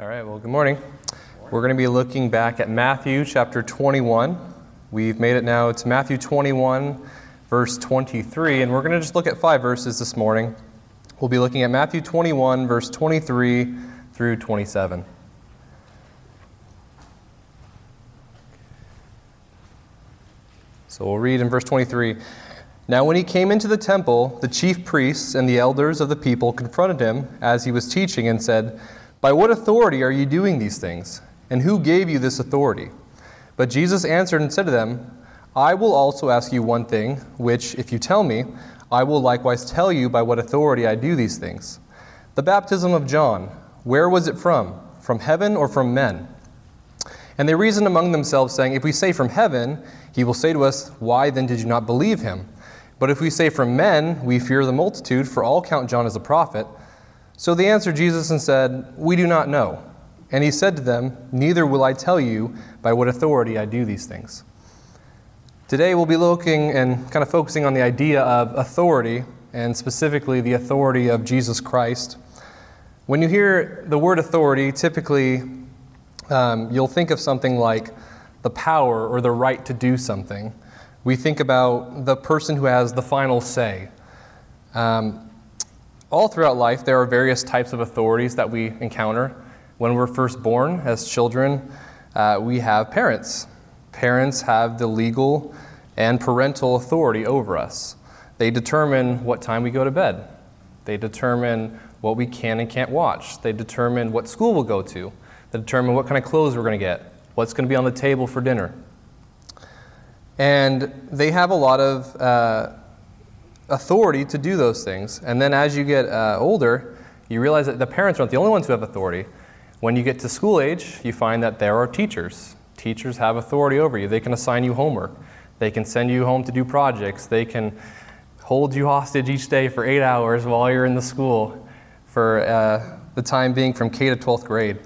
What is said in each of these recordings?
All right, well, good morning. We're going to be looking back at Matthew chapter 21. We've made it now to Matthew 21, verse 23, and we're going to just look at five verses this morning. We'll be looking at Matthew 21, verse 23 through 27. So we'll read in verse 23. Now, when he came into the temple, the chief priests and the elders of the people confronted him as he was teaching and said, By what authority are you doing these things? And who gave you this authority? But Jesus answered and said to them, I will also ask you one thing, which, if you tell me, I will likewise tell you by what authority I do these things. The baptism of John, where was it from? From heaven or from men? And they reasoned among themselves, saying, If we say from heaven, he will say to us, Why then did you not believe him? But if we say from men, we fear the multitude, for all count John as a prophet. So they answered Jesus and said, We do not know. And he said to them, Neither will I tell you by what authority I do these things. Today we'll be looking and kind of focusing on the idea of authority, and specifically the authority of Jesus Christ. When you hear the word authority, typically um, you'll think of something like the power or the right to do something we think about the person who has the final say. Um, all throughout life, there are various types of authorities that we encounter. When we're first born as children, uh, we have parents. Parents have the legal and parental authority over us. They determine what time we go to bed, they determine what we can and can't watch, they determine what school we'll go to, they determine what kind of clothes we're going to get, what's going to be on the table for dinner. And they have a lot of uh, authority to do those things. And then as you get uh, older, you realize that the parents aren't the only ones who have authority. When you get to school age, you find that there are teachers. Teachers have authority over you. They can assign you homework, they can send you home to do projects, they can hold you hostage each day for eight hours while you're in the school for uh, the time being from K to 12th grade.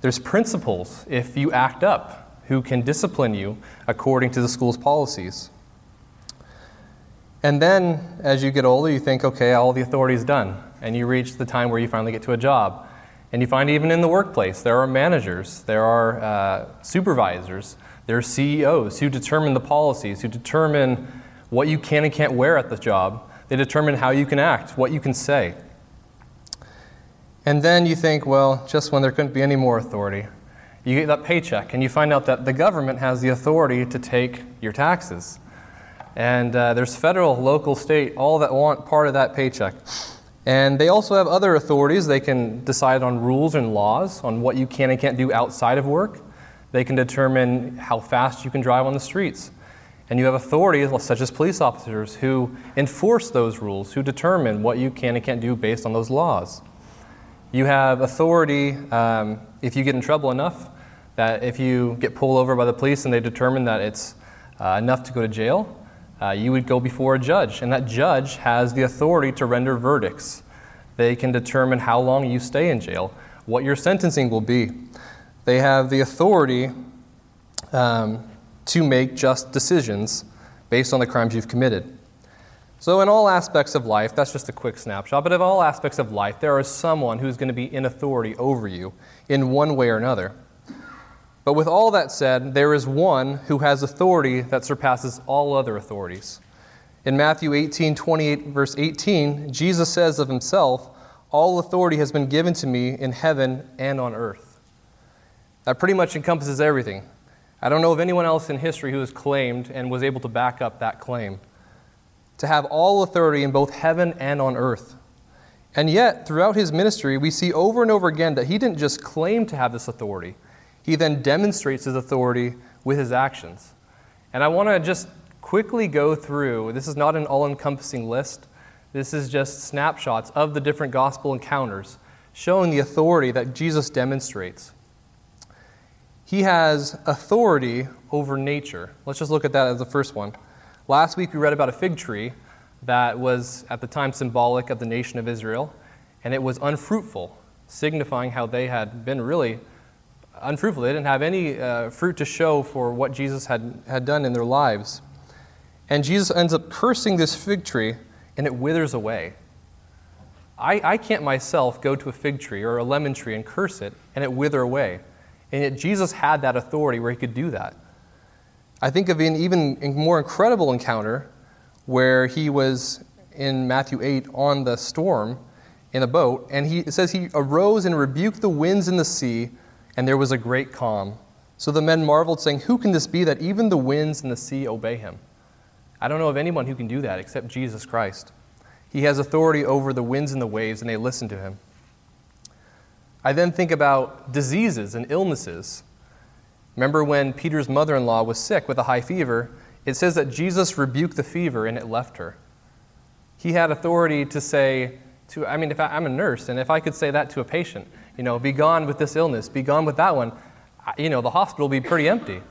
There's principals if you act up who can discipline you according to the school's policies. And then, as you get older, you think, okay, all the authority is done. And you reach the time where you finally get to a job. And you find even in the workplace, there are managers, there are uh, supervisors, there are CEOs who determine the policies, who determine what you can and can't wear at the job. They determine how you can act, what you can say. And then you think, well, just when there couldn't be any more authority, you get that paycheck and you find out that the government has the authority to take your taxes. And uh, there's federal, local, state, all that want part of that paycheck. And they also have other authorities. They can decide on rules and laws on what you can and can't do outside of work. They can determine how fast you can drive on the streets. And you have authorities, such as police officers, who enforce those rules, who determine what you can and can't do based on those laws. You have authority um, if you get in trouble enough that if you get pulled over by the police and they determine that it's uh, enough to go to jail, uh, you would go before a judge, and that judge has the authority to render verdicts. They can determine how long you stay in jail, what your sentencing will be. They have the authority um, to make just decisions based on the crimes you've committed. So, in all aspects of life, that's just a quick snapshot, but in all aspects of life, there is someone who's going to be in authority over you in one way or another. But with all that said, there is one who has authority that surpasses all other authorities. In Matthew 18, 28, verse 18, Jesus says of himself, All authority has been given to me in heaven and on earth. That pretty much encompasses everything. I don't know of anyone else in history who has claimed and was able to back up that claim. To have all authority in both heaven and on earth. And yet, throughout his ministry, we see over and over again that he didn't just claim to have this authority. He then demonstrates his authority with his actions. And I want to just quickly go through this is not an all encompassing list, this is just snapshots of the different gospel encounters showing the authority that Jesus demonstrates. He has authority over nature. Let's just look at that as the first one. Last week we read about a fig tree that was at the time symbolic of the nation of Israel, and it was unfruitful, signifying how they had been really unfruitful. They didn't have any uh, fruit to show for what Jesus had, had done in their lives. And Jesus ends up cursing this fig tree, and it withers away. I, I can't myself go to a fig tree or a lemon tree and curse it and it wither away. And yet Jesus had that authority where he could do that. I think of an even more incredible encounter where he was in Matthew 8 on the storm in a boat, and he, says he arose and rebuked the winds and the sea, and there was a great calm. So the men marveled, saying, Who can this be that even the winds and the sea obey him? I don't know of anyone who can do that except Jesus Christ. He has authority over the winds and the waves, and they listen to him. I then think about diseases and illnesses. Remember when Peter's mother in law was sick with a high fever? It says that Jesus rebuked the fever and it left her. He had authority to say, to, I mean, if I, am a nurse, and if I could say that to a patient, you know, be gone with this illness, be gone with that one, you know, the hospital would be pretty empty.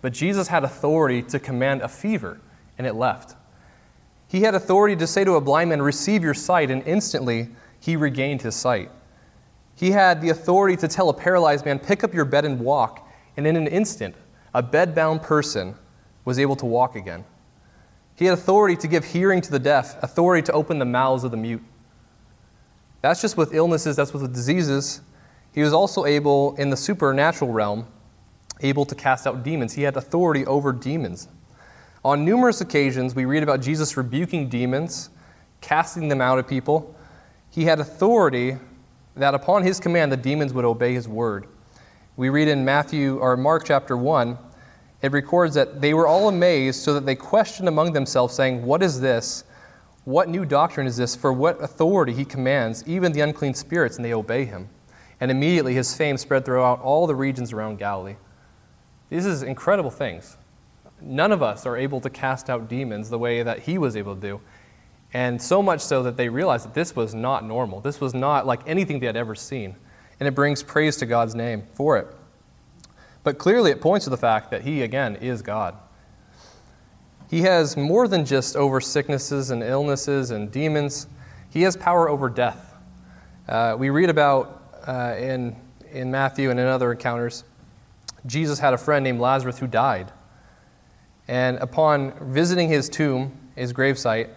But Jesus had authority to command a fever, and it left. He had authority to say to a blind man, Receive your sight, and instantly he regained his sight. He had the authority to tell a paralyzed man, Pick up your bed and walk, and in an instant, a bedbound person was able to walk again. He had authority to give hearing to the deaf, authority to open the mouths of the mute. That's just with illnesses, that's with diseases. He was also able, in the supernatural realm, able to cast out demons. He had authority over demons. On numerous occasions, we read about Jesus rebuking demons, casting them out of people. He had authority that upon his command, the demons would obey his word. We read in Matthew or Mark chapter 1, it records that they were all amazed, so that they questioned among themselves, saying, What is this? What new doctrine is this? For what authority he commands even the unclean spirits, and they obey him. And immediately his fame spread throughout all the regions around Galilee. These are incredible things. None of us are able to cast out demons the way that he was able to do. And so much so that they realized that this was not normal. This was not like anything they had ever seen. And it brings praise to God's name for it. But clearly, it points to the fact that he, again, is God. He has more than just over sicknesses and illnesses and demons, he has power over death. Uh, we read about uh, in, in Matthew and in other encounters, Jesus had a friend named Lazarus who died. And upon visiting his tomb, his gravesite,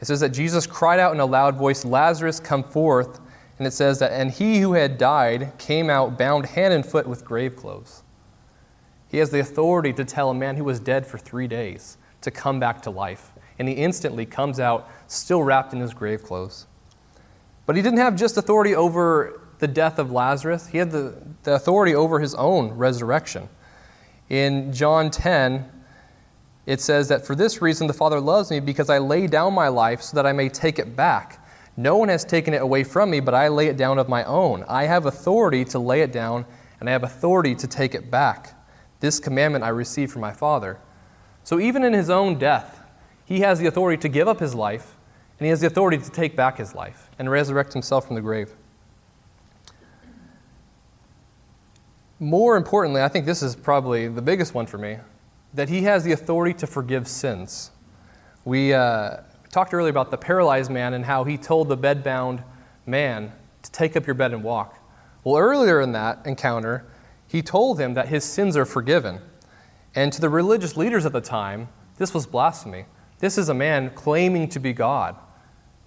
it says that Jesus cried out in a loud voice, Lazarus, come forth. And it says that, and he who had died came out bound hand and foot with grave clothes. He has the authority to tell a man who was dead for three days to come back to life. And he instantly comes out still wrapped in his grave clothes. But he didn't have just authority over the death of Lazarus, he had the, the authority over his own resurrection. In John 10, it says that for this reason the Father loves me because I lay down my life so that I may take it back. No one has taken it away from me, but I lay it down of my own. I have authority to lay it down, and I have authority to take it back. This commandment I received from my Father. So even in his own death, he has the authority to give up his life, and he has the authority to take back his life and resurrect himself from the grave. More importantly, I think this is probably the biggest one for me that he has the authority to forgive sins. We uh, talked earlier about the paralyzed man and how he told the bedbound man to take up your bed and walk. Well, earlier in that encounter, he told him that his sins are forgiven. And to the religious leaders at the time, this was blasphemy. This is a man claiming to be God.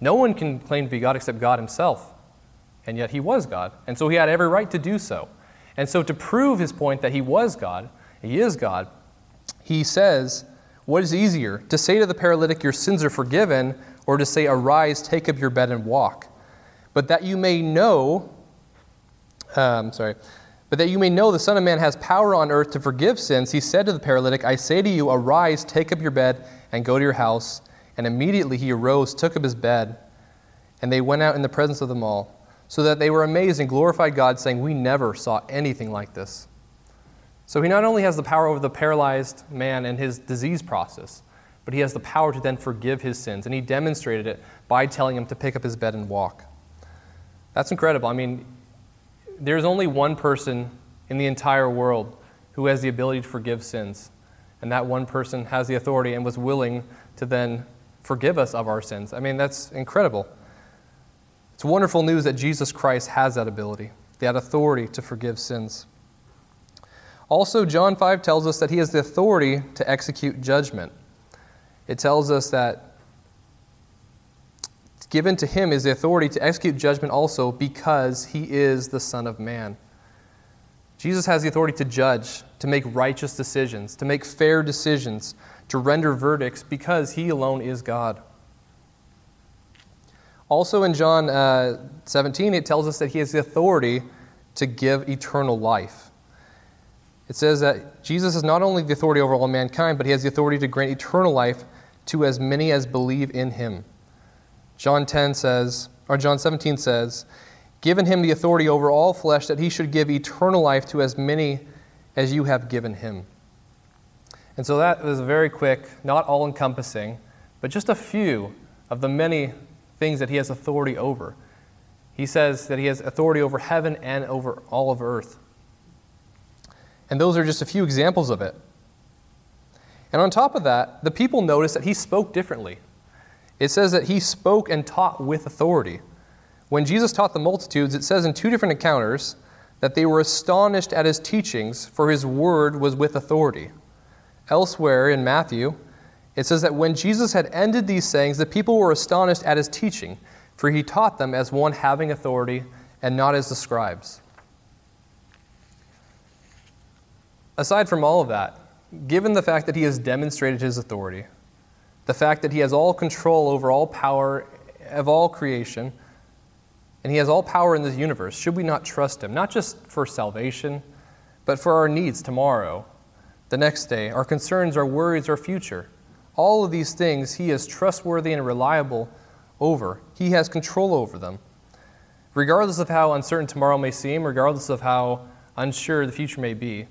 No one can claim to be God except God himself. And yet he was God. And so he had every right to do so. And so, to prove his point that he was God, he is God, he says, What is easier, to say to the paralytic, Your sins are forgiven, or to say, Arise, take up your bed, and walk? But that you may know, um, sorry, but that you may know the Son of Man has power on earth to forgive sins, he said to the paralytic, I say to you, arise, take up your bed, and go to your house. And immediately he arose, took up his bed, and they went out in the presence of them all, so that they were amazed and glorified God, saying, We never saw anything like this. So he not only has the power over the paralyzed man and his disease process, but he has the power to then forgive his sins. And he demonstrated it by telling him to pick up his bed and walk. That's incredible. I mean, there's only one person in the entire world who has the ability to forgive sins. And that one person has the authority and was willing to then forgive us of our sins. I mean, that's incredible. It's wonderful news that Jesus Christ has that ability, that authority to forgive sins. Also, John 5 tells us that he has the authority to execute judgment. It tells us that given to him is the authority to execute judgment also because he is the Son of Man. Jesus has the authority to judge, to make righteous decisions, to make fair decisions, to render verdicts because he alone is God. Also in John uh, 17, it tells us that he has the authority to give eternal life. It says that Jesus has not only the authority over all mankind, but he has the authority to grant eternal life to as many as believe in him. John 10 says, or John 17 says, given him the authority over all flesh that he should give eternal life to as many as you have given him. And so that is very quick, not all encompassing, but just a few of the many things that he has authority over. He says that he has authority over heaven and over all of earth. And those are just a few examples of it. And on top of that, the people noticed that he spoke differently. It says that he spoke and taught with authority. When Jesus taught the multitudes, it says in two different encounters that they were astonished at his teachings, for his word was with authority. Elsewhere in Matthew, it says that when Jesus had ended these sayings, the people were astonished at his teaching, for he taught them as one having authority and not as the scribes. Aside from all of that, given the fact that he has demonstrated his authority, the fact that he has all control over all power of all creation, and he has all power in this universe, should we not trust him? Not just for salvation, but for our needs tomorrow, the next day, our concerns, our worries, our future. All of these things he is trustworthy and reliable over. He has control over them. Regardless of how uncertain tomorrow may seem, regardless of how unsure the future may be,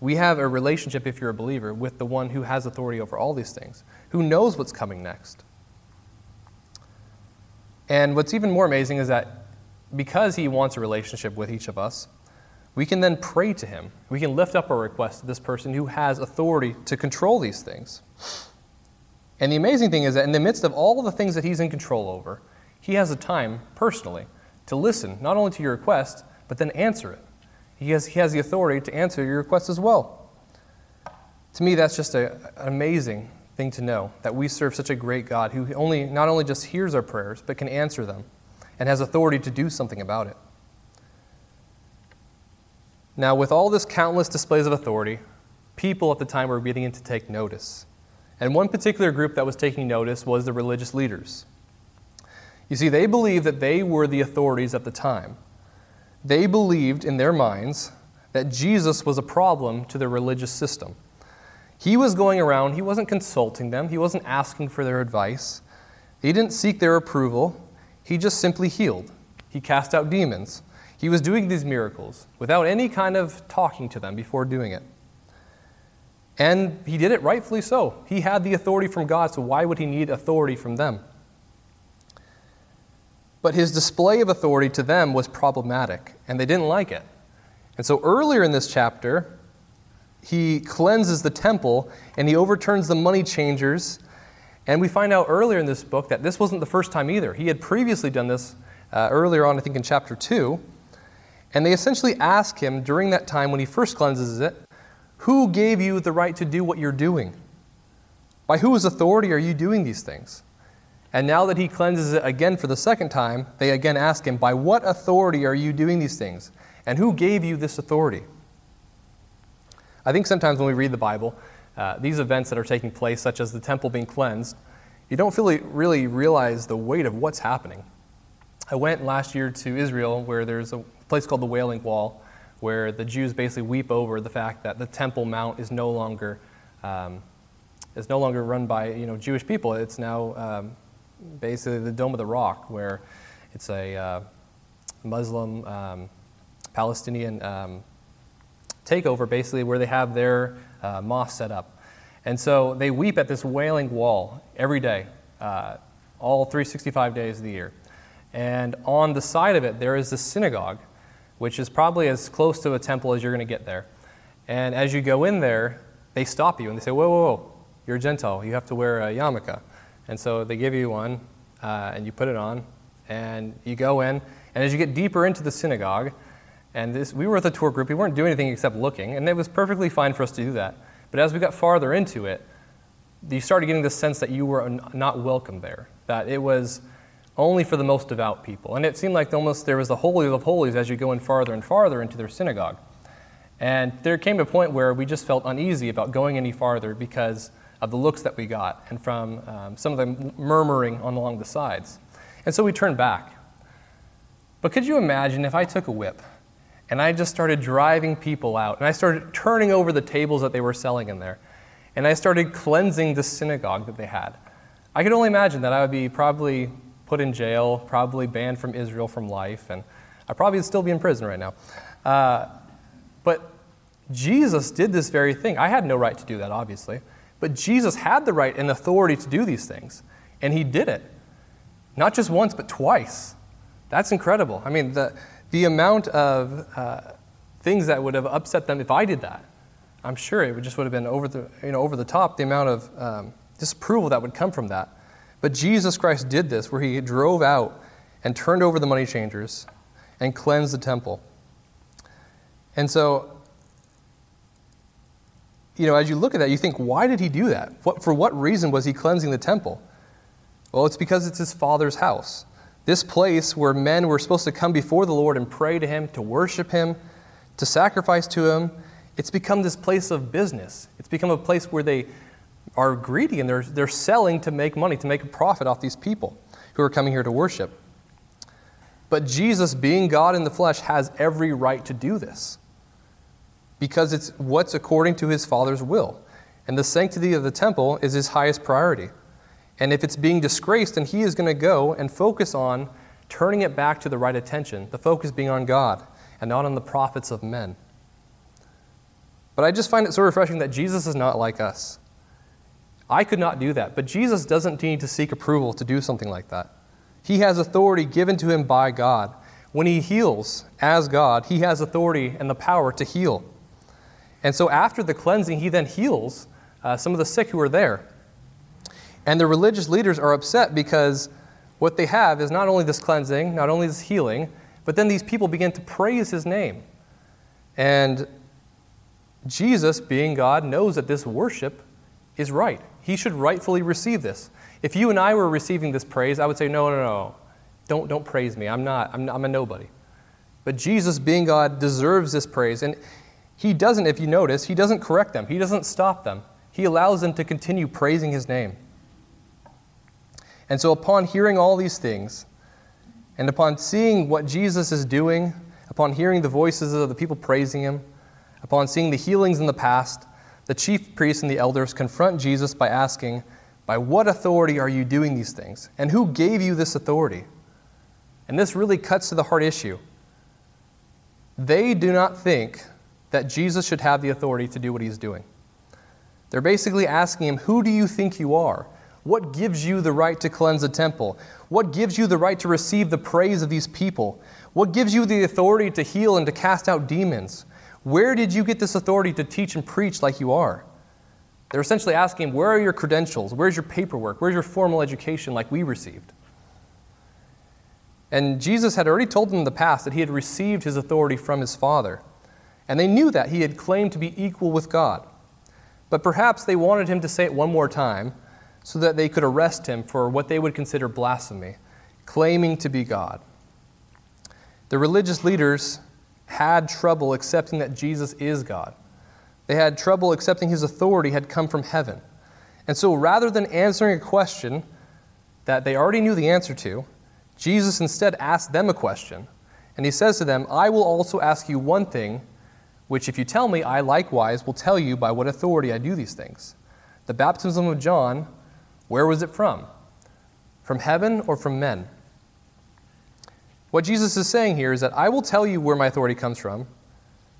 we have a relationship, if you're a believer, with the one who has authority over all these things, who knows what's coming next. And what's even more amazing is that because he wants a relationship with each of us, we can then pray to him. We can lift up our request to this person who has authority to control these things. And the amazing thing is that in the midst of all the things that he's in control over, he has the time personally to listen not only to your request, but then answer it. He has, he has the authority to answer your request as well. To me, that's just a, an amazing thing to know that we serve such a great God who only, not only just hears our prayers, but can answer them and has authority to do something about it. Now, with all this countless displays of authority, people at the time were beginning to take notice. And one particular group that was taking notice was the religious leaders. You see, they believed that they were the authorities at the time. They believed in their minds that Jesus was a problem to their religious system. He was going around, he wasn't consulting them, he wasn't asking for their advice, he didn't seek their approval, he just simply healed. He cast out demons. He was doing these miracles without any kind of talking to them before doing it. And he did it rightfully so. He had the authority from God, so why would he need authority from them? But his display of authority to them was problematic, and they didn't like it. And so earlier in this chapter, he cleanses the temple and he overturns the money changers. And we find out earlier in this book that this wasn't the first time either. He had previously done this uh, earlier on, I think in chapter 2. And they essentially ask him during that time when he first cleanses it, Who gave you the right to do what you're doing? By whose authority are you doing these things? And now that he cleanses it again for the second time, they again ask him, By what authority are you doing these things? And who gave you this authority? I think sometimes when we read the Bible, uh, these events that are taking place, such as the temple being cleansed, you don't really, really realize the weight of what's happening. I went last year to Israel where there's a place called the Wailing Wall, where the Jews basically weep over the fact that the Temple Mount is no longer, um, is no longer run by you know, Jewish people. It's now um, basically the Dome of the Rock, where it's a uh, Muslim um, Palestinian um, takeover, basically, where they have their uh, mosque set up. And so they weep at this wailing wall every day, uh, all 365 days of the year. And on the side of it, there is the synagogue, which is probably as close to a temple as you're going to get there. And as you go in there, they stop you and they say, Whoa, whoa, whoa, you're a Gentile. You have to wear a yarmulke. And so they give you one, uh, and you put it on, and you go in. And as you get deeper into the synagogue, and this, we were with a tour group, we weren't doing anything except looking, and it was perfectly fine for us to do that. But as we got farther into it, you started getting the sense that you were not welcome there, that it was only for the most devout people. And it seemed like almost there was the holies of holies as you go in farther and farther into their synagogue. And there came a point where we just felt uneasy about going any farther because of the looks that we got and from um, some of the murmuring on along the sides. And so we turned back. But could you imagine if I took a whip and I just started driving people out and I started turning over the tables that they were selling in there and I started cleansing the synagogue that they had? I could only imagine that I would be probably put in jail, probably banned from Israel from life, and I probably would still be in prison right now. Uh, but Jesus did this very thing. I had no right to do that, obviously, but Jesus had the right and authority to do these things, and he did it. Not just once, but twice. That's incredible. I mean, the, the amount of uh, things that would have upset them if I did that, I'm sure it would just would have been over the, you know, over the top, the amount of um, disapproval that would come from that. But Jesus Christ did this, where he drove out and turned over the money changers and cleansed the temple. And so, you know, as you look at that, you think, why did he do that? What, for what reason was he cleansing the temple? Well, it's because it's his father's house. This place where men were supposed to come before the Lord and pray to him, to worship him, to sacrifice to him, it's become this place of business. It's become a place where they are greedy and they're, they're selling to make money, to make a profit off these people who are coming here to worship. But Jesus, being God in the flesh, has every right to do this because it's what's according to his Father's will. And the sanctity of the temple is his highest priority. And if it's being disgraced, then he is going to go and focus on turning it back to the right attention, the focus being on God and not on the profits of men. But I just find it so refreshing that Jesus is not like us. I could not do that, but Jesus doesn't need to seek approval to do something like that. He has authority given to him by God. When he heals as God, he has authority and the power to heal. And so after the cleansing, he then heals uh, some of the sick who are there. And the religious leaders are upset because what they have is not only this cleansing, not only this healing, but then these people begin to praise his name. And Jesus, being God, knows that this worship is right. He should rightfully receive this. If you and I were receiving this praise, I would say, no, no, no. Don't, don't praise me. I'm not. I'm, I'm a nobody. But Jesus, being God, deserves this praise. And he doesn't, if you notice, he doesn't correct them, he doesn't stop them. He allows them to continue praising his name. And so, upon hearing all these things, and upon seeing what Jesus is doing, upon hearing the voices of the people praising him, upon seeing the healings in the past, the chief priests and the elders confront Jesus by asking, By what authority are you doing these things? And who gave you this authority? And this really cuts to the heart issue. They do not think that Jesus should have the authority to do what he's doing. They're basically asking him, Who do you think you are? What gives you the right to cleanse the temple? What gives you the right to receive the praise of these people? What gives you the authority to heal and to cast out demons? Where did you get this authority to teach and preach like you are? They're essentially asking, Where are your credentials? Where's your paperwork? Where's your formal education like we received? And Jesus had already told them in the past that he had received his authority from his Father. And they knew that he had claimed to be equal with God. But perhaps they wanted him to say it one more time so that they could arrest him for what they would consider blasphemy, claiming to be God. The religious leaders had trouble accepting that Jesus is God. They had trouble accepting his authority had come from heaven. And so rather than answering a question that they already knew the answer to, Jesus instead asked them a question. And he says to them, I will also ask you one thing, which if you tell me, I likewise will tell you by what authority I do these things. The baptism of John, where was it from? From heaven or from men? What Jesus is saying here is that I will tell you where my authority comes from,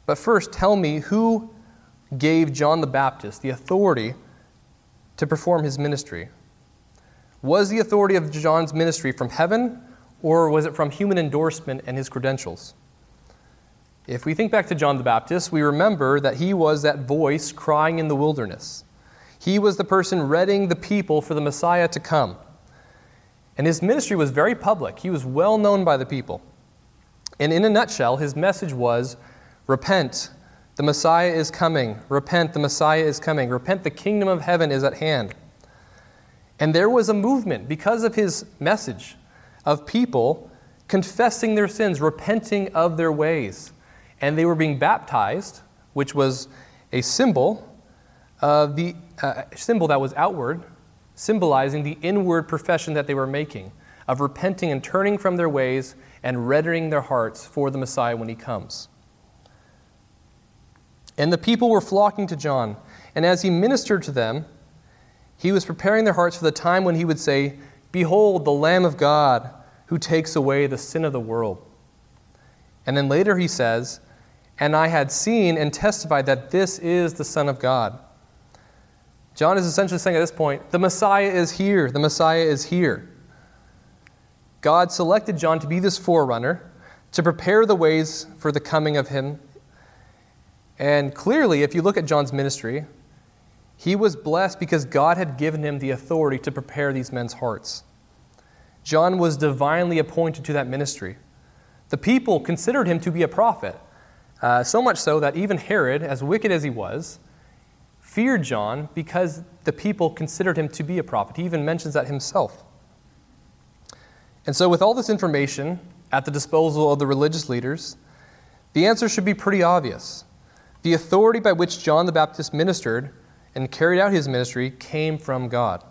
but first tell me who gave John the Baptist the authority to perform his ministry. Was the authority of John's ministry from heaven, or was it from human endorsement and his credentials? If we think back to John the Baptist, we remember that he was that voice crying in the wilderness. He was the person readying the people for the Messiah to come. And his ministry was very public. He was well known by the people. And in a nutshell, his message was repent, the Messiah is coming. Repent, the Messiah is coming. Repent, the kingdom of heaven is at hand. And there was a movement because of his message of people confessing their sins, repenting of their ways. And they were being baptized, which was a symbol of the uh, symbol that was outward, symbolizing the inward profession that they were making of repenting and turning from their ways and reddening their hearts for the Messiah when he comes. And the people were flocking to John, and as he ministered to them, he was preparing their hearts for the time when he would say, Behold, the Lamb of God who takes away the sin of the world. And then later he says, And I had seen and testified that this is the Son of God. John is essentially saying at this point, the Messiah is here. The Messiah is here. God selected John to be this forerunner, to prepare the ways for the coming of him. And clearly, if you look at John's ministry, he was blessed because God had given him the authority to prepare these men's hearts. John was divinely appointed to that ministry. The people considered him to be a prophet, uh, so much so that even Herod, as wicked as he was, feared John because the people considered him to be a prophet. He even mentions that himself. And so, with all this information at the disposal of the religious leaders, the answer should be pretty obvious. The authority by which John the Baptist ministered and carried out his ministry came from God.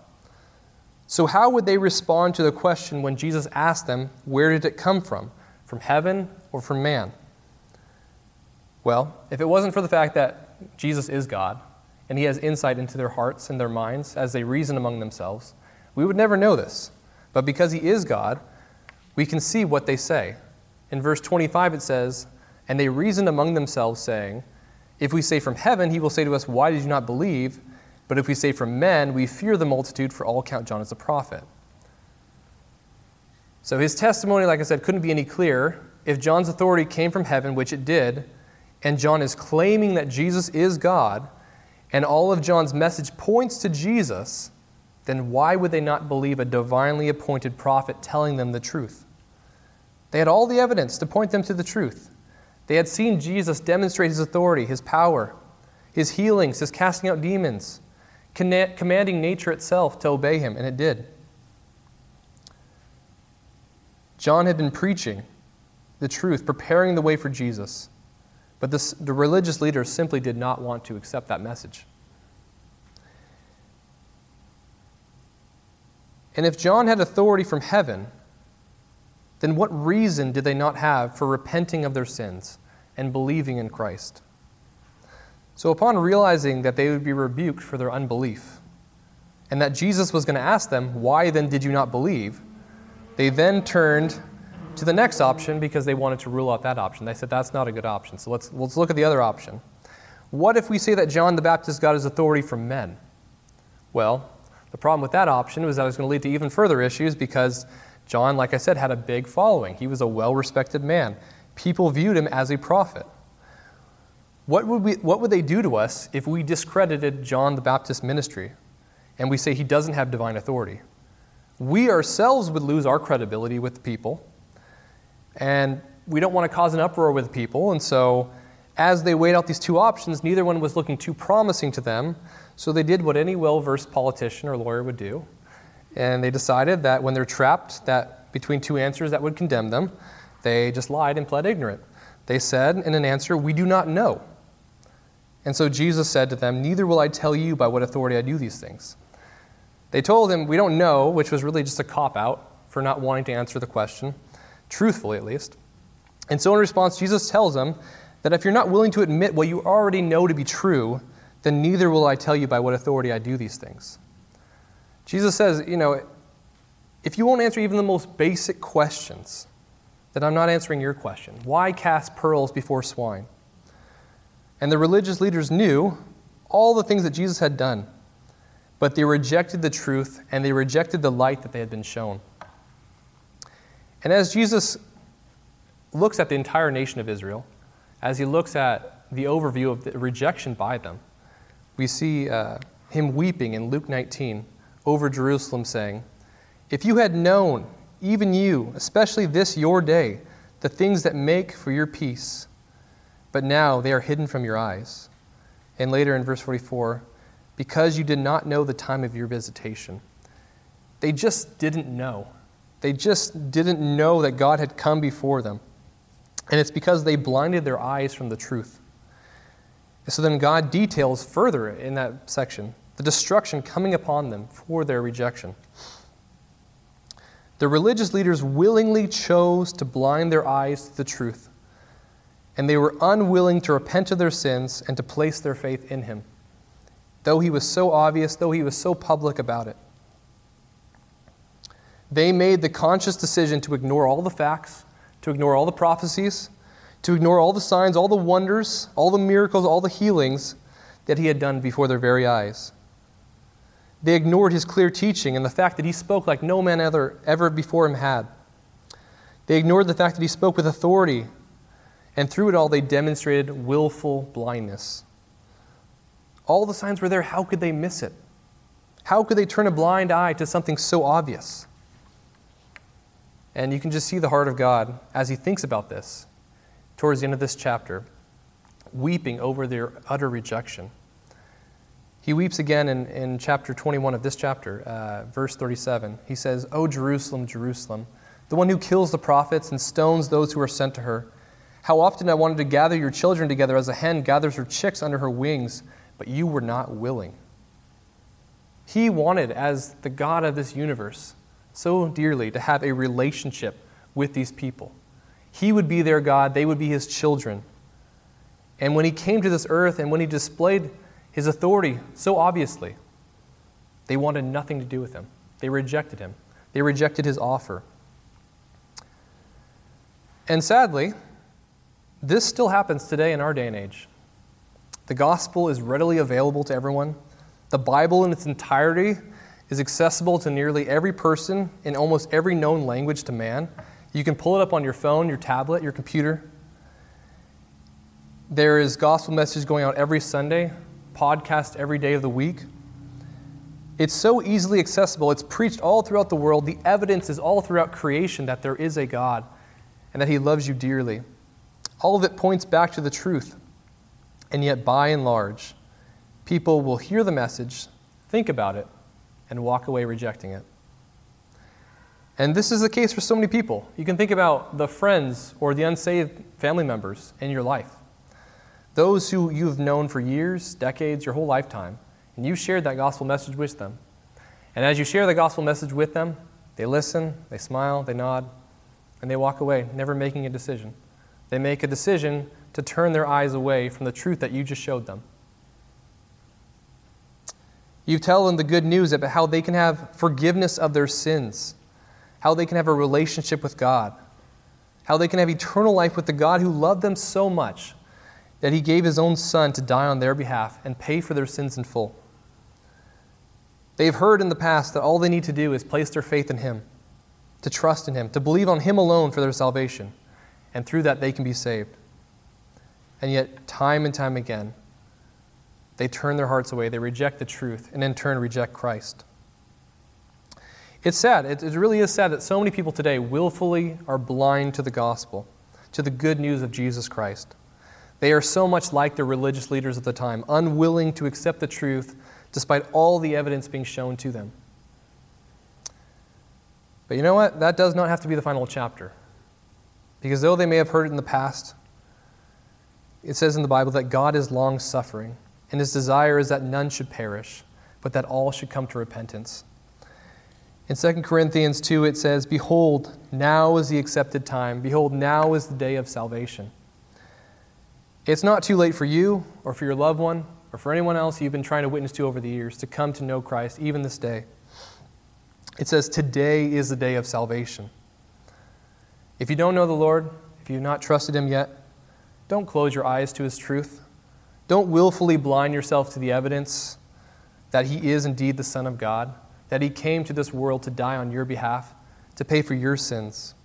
So, how would they respond to the question when Jesus asked them, Where did it come from? From heaven or from man? Well, if it wasn't for the fact that Jesus is God and he has insight into their hearts and their minds as they reason among themselves, we would never know this. But because he is God, we can see what they say. In verse 25, it says, And they reasoned among themselves, saying, If we say from heaven, he will say to us, Why did you not believe? But if we say from men, we fear the multitude, for all count John as a prophet. So his testimony, like I said, couldn't be any clearer. If John's authority came from heaven, which it did, and John is claiming that Jesus is God, and all of John's message points to Jesus, then why would they not believe a divinely appointed prophet telling them the truth? They had all the evidence to point them to the truth. They had seen Jesus demonstrate his authority, his power, his healings, his casting out demons, commanding nature itself to obey him, and it did. John had been preaching the truth, preparing the way for Jesus, but this, the religious leaders simply did not want to accept that message. And if John had authority from heaven, then what reason did they not have for repenting of their sins and believing in Christ? So, upon realizing that they would be rebuked for their unbelief, and that Jesus was going to ask them, Why then did you not believe? they then turned to the next option because they wanted to rule out that option. They said, That's not a good option. So, let's, let's look at the other option. What if we say that John the Baptist got his authority from men? Well, the problem with that option was that it was going to lead to even further issues because John, like I said, had a big following. He was a well respected man. People viewed him as a prophet. What would, we, what would they do to us if we discredited John the Baptist ministry and we say he doesn't have divine authority? We ourselves would lose our credibility with the people, and we don't want to cause an uproar with people, and so as they weighed out these two options, neither one was looking too promising to them, so they did what any well versed politician or lawyer would do. And they decided that when they're trapped that between two answers that would condemn them, they just lied and pled ignorant. They said in an answer, We do not know. And so Jesus said to them, Neither will I tell you by what authority I do these things. They told him, We don't know, which was really just a cop out for not wanting to answer the question, truthfully at least. And so in response, Jesus tells them that if you're not willing to admit what you already know to be true, then neither will I tell you by what authority I do these things. Jesus says, you know, if you won't answer even the most basic questions, then I'm not answering your question. Why cast pearls before swine? And the religious leaders knew all the things that Jesus had done, but they rejected the truth and they rejected the light that they had been shown. And as Jesus looks at the entire nation of Israel, as he looks at the overview of the rejection by them, we see uh, him weeping in Luke 19 over Jerusalem, saying, If you had known, even you, especially this your day, the things that make for your peace, but now they are hidden from your eyes. And later in verse 44, because you did not know the time of your visitation. They just didn't know. They just didn't know that God had come before them. And it's because they blinded their eyes from the truth. So then God details further in that section the destruction coming upon them for their rejection. The religious leaders willingly chose to blind their eyes to the truth, and they were unwilling to repent of their sins and to place their faith in Him, though He was so obvious, though He was so public about it. They made the conscious decision to ignore all the facts, to ignore all the prophecies, to ignore all the signs, all the wonders, all the miracles, all the healings that He had done before their very eyes. They ignored his clear teaching and the fact that he spoke like no man ever, ever before him had. They ignored the fact that he spoke with authority, and through it all, they demonstrated willful blindness. All the signs were there. How could they miss it? How could they turn a blind eye to something so obvious? And you can just see the heart of God as he thinks about this towards the end of this chapter, weeping over their utter rejection. He weeps again in, in chapter 21 of this chapter, uh, verse 37. He says, O Jerusalem, Jerusalem, the one who kills the prophets and stones those who are sent to her. How often I wanted to gather your children together as a hen gathers her chicks under her wings, but you were not willing. He wanted, as the God of this universe, so dearly to have a relationship with these people. He would be their God, they would be his children. And when he came to this earth and when he displayed his authority so obviously. They wanted nothing to do with him. They rejected him. They rejected his offer. And sadly, this still happens today in our day and age. The gospel is readily available to everyone. The Bible in its entirety is accessible to nearly every person in almost every known language to man. You can pull it up on your phone, your tablet, your computer. There is gospel message going out every Sunday podcast every day of the week. It's so easily accessible. It's preached all throughout the world. The evidence is all throughout creation that there is a God and that He loves you dearly. All of it points back to the truth. And yet, by and large, people will hear the message, think about it, and walk away rejecting it. And this is the case for so many people. You can think about the friends or the unsaved family members in your life. Those who you've known for years, decades, your whole lifetime, and you shared that gospel message with them. And as you share the gospel message with them, they listen, they smile, they nod, and they walk away, never making a decision. They make a decision to turn their eyes away from the truth that you just showed them. You tell them the good news about how they can have forgiveness of their sins, how they can have a relationship with God, how they can have eternal life with the God who loved them so much that he gave his own son to die on their behalf and pay for their sins in full. They've heard in the past that all they need to do is place their faith in him, to trust in him, to believe on him alone for their salvation, and through that they can be saved. And yet, time and time again, they turn their hearts away, they reject the truth, and in turn reject Christ. It's sad. It, really is sad that so many people today willfully are blind to the gospel, to the good news of Jesus Christ. They are so much like the religious leaders of the time, unwilling to accept the truth despite all the evidence being shown to them. But you know what? That does not have to be the final chapter. Because though they may have heard it in the past, it says in the Bible that God is long suffering, and his desire is that none should perish, but that all should come to repentance. In 2 Corinthians 2, it says, Behold, now is the accepted time. Behold, now is the day of salvation. It's not too late for you or for your loved one or for anyone else you've been trying to witness to over the years to come to know Christ, even this day. It says, Today is the day of salvation. If you don't know the Lord, if you've not trusted Him yet, don't close your eyes to His truth. Don't willfully blind yourself to the evidence that He is indeed the Son of God, that He came to this world to die on your behalf, to pay for your sins.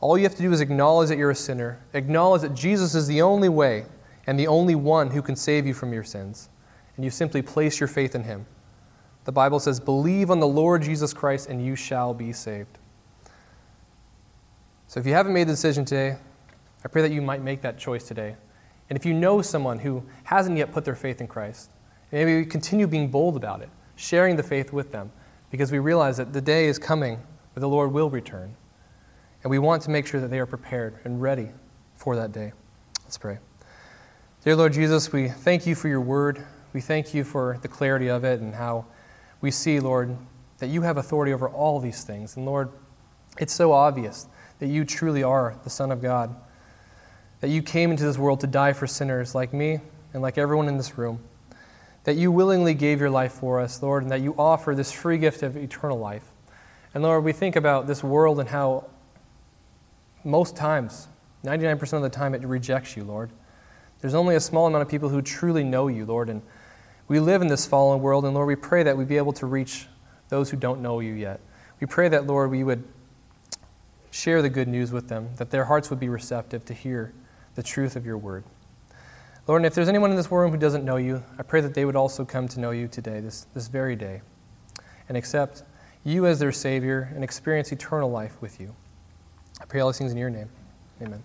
All you have to do is acknowledge that you're a sinner, acknowledge that Jesus is the only way and the only one who can save you from your sins. And you simply place your faith in him. The Bible says, Believe on the Lord Jesus Christ and you shall be saved. So if you haven't made the decision today, I pray that you might make that choice today. And if you know someone who hasn't yet put their faith in Christ, maybe we continue being bold about it, sharing the faith with them, because we realize that the day is coming where the Lord will return. And we want to make sure that they are prepared and ready for that day. Let's pray. Dear Lord Jesus, we thank you for your word. We thank you for the clarity of it and how we see, Lord, that you have authority over all these things. And Lord, it's so obvious that you truly are the Son of God, that you came into this world to die for sinners like me and like everyone in this room, that you willingly gave your life for us, Lord, and that you offer this free gift of eternal life. And Lord, we think about this world and how most times, 99% of the time, it rejects you, Lord. There's only a small amount of people who truly know you, Lord. And we live in this fallen world, and Lord, we pray that we be able to reach those who don't know you yet. We pray that, Lord, we would share the good news with them, that their hearts would be receptive to hear the truth of your word. Lord, and if there's anyone in this room who doesn't know you, I pray that they would also come to know you today, this, this very day, and accept you as their Savior and experience eternal life with you. I pray all these things in your name. Amen.